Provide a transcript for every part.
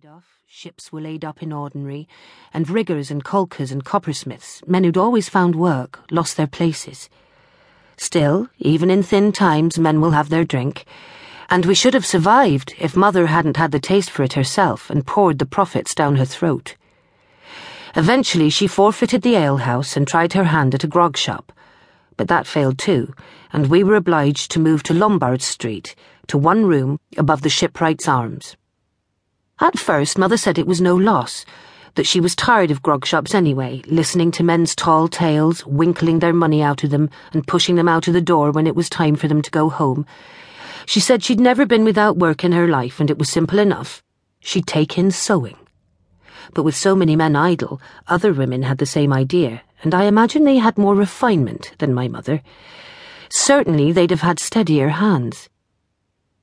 paid off, ships were laid up in ordinary, and riggers and caulkers and coppersmiths, men who'd always found work, lost their places. Still, even in thin times, men will have their drink, and we should have survived if Mother hadn't had the taste for it herself and poured the profits down her throat. Eventually, she forfeited the alehouse and tried her hand at a grog shop, but that failed too, and we were obliged to move to Lombard Street, to one room above the Shipwrights Arms. At first, Mother said it was no loss, that she was tired of grog shops anyway, listening to men's tall tales, winkling their money out of them, and pushing them out of the door when it was time for them to go home. She said she'd never been without work in her life, and it was simple enough. She'd take in sewing. But with so many men idle, other women had the same idea, and I imagine they had more refinement than my mother. Certainly they'd have had steadier hands.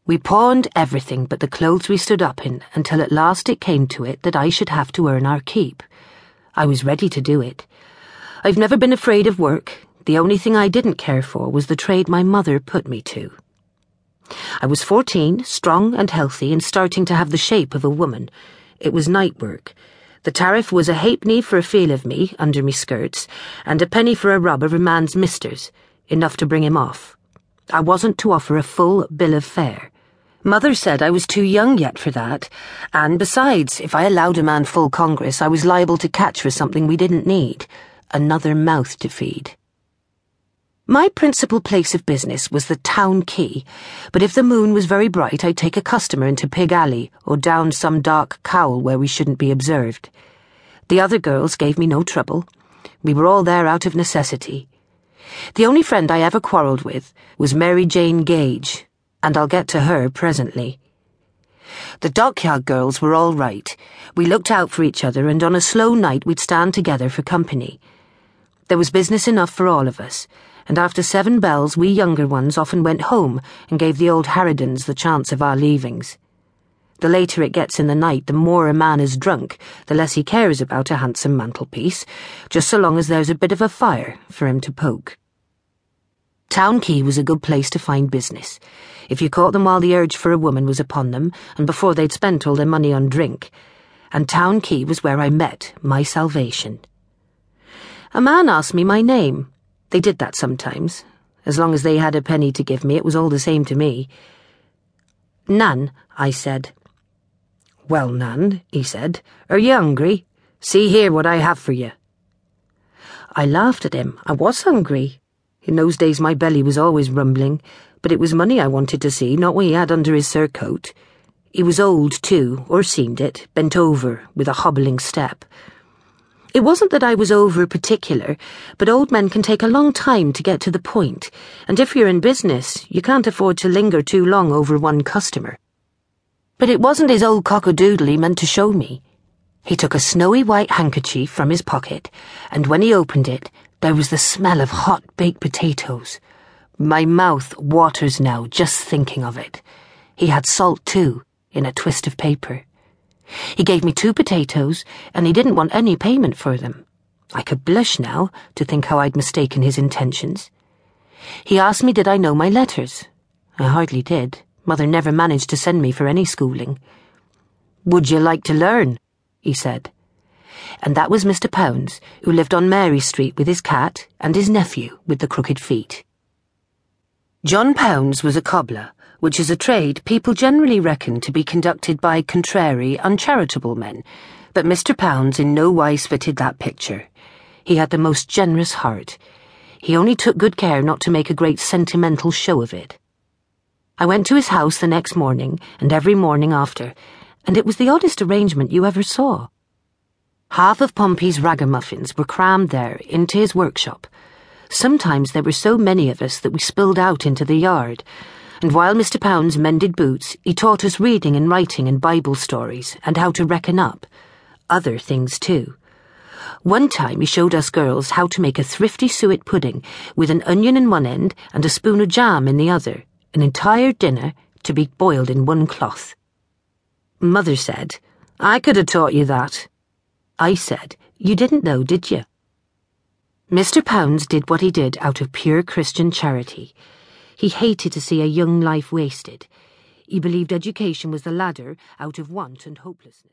We pawned everything but the clothes we stood up in until at last it came to it that I should have to earn our keep. I was ready to do it. I've never been afraid of work. The only thing I didn't care for was the trade my mother put me to. I was fourteen, strong and healthy, and starting to have the shape of a woman. It was night work. The tariff was a halfpenny for a feel of me, under me skirts, and a penny for a rub of a man's misters, enough to bring him off. I wasn't to offer a full bill of fare. Mother said I was too young yet for that, and besides, if I allowed a man full Congress, I was liable to catch for something we didn't need another mouth to feed. My principal place of business was the town quay, but if the moon was very bright, I'd take a customer into Pig Alley or down some dark cowl where we shouldn't be observed. The other girls gave me no trouble. We were all there out of necessity. The only friend I ever quarrelled with was Mary Jane Gage, and I'll get to her presently. The dockyard girls were all right. We looked out for each other, and on a slow night we'd stand together for company. There was business enough for all of us, and after seven bells we younger ones often went home and gave the old harridans the chance of our leavings. The later it gets in the night, the more a man is drunk, the less he cares about a handsome mantelpiece, just so long as there's a bit of a fire for him to poke. Town Quay was a good place to find business. If you caught them while the urge for a woman was upon them, and before they'd spent all their money on drink. And Town Quay was where I met my salvation. A man asked me my name. They did that sometimes. As long as they had a penny to give me, it was all the same to me. Nan, I said. Well, Nan, he said, are you hungry? See here what I have for you. I laughed at him. I was hungry. In those days my belly was always rumbling, but it was money I wanted to see, not what he had under his surcoat. He was old, too, or seemed it, bent over, with a hobbling step. It wasn't that I was over particular, but old men can take a long time to get to the point, and if you're in business, you can't afford to linger too long over one customer. But it wasn't his old cockadoodle he meant to show me. He took a snowy white handkerchief from his pocket, and when he opened it, there was the smell of hot baked potatoes. My mouth waters now just thinking of it. He had salt too, in a twist of paper. He gave me two potatoes, and he didn't want any payment for them. I could blush now to think how I'd mistaken his intentions. He asked me did I know my letters. I hardly did. Mother never managed to send me for any schooling. Would you like to learn? he said and that was Mr. Pounds, who lived on Mary Street with his cat and his nephew with the crooked feet. John Pounds was a cobbler, which is a trade people generally reckon to be conducted by contrary, uncharitable men, but Mr. Pounds in no wise fitted that picture. He had the most generous heart. He only took good care not to make a great sentimental show of it. I went to his house the next morning, and every morning after, and it was the oddest arrangement you ever saw. Half of Pompey's ragamuffins were crammed there into his workshop. Sometimes there were so many of us that we spilled out into the yard, and while Mr. Pounds mended boots, he taught us reading and writing and Bible stories and how to reckon up. Other things too. One time he showed us girls how to make a thrifty suet pudding with an onion in one end and a spoon of jam in the other, an entire dinner to be boiled in one cloth. Mother said, I could have taught you that. I said, You didn't know, did you? Mr. Pounds did what he did out of pure Christian charity. He hated to see a young life wasted. He believed education was the ladder out of want and hopelessness.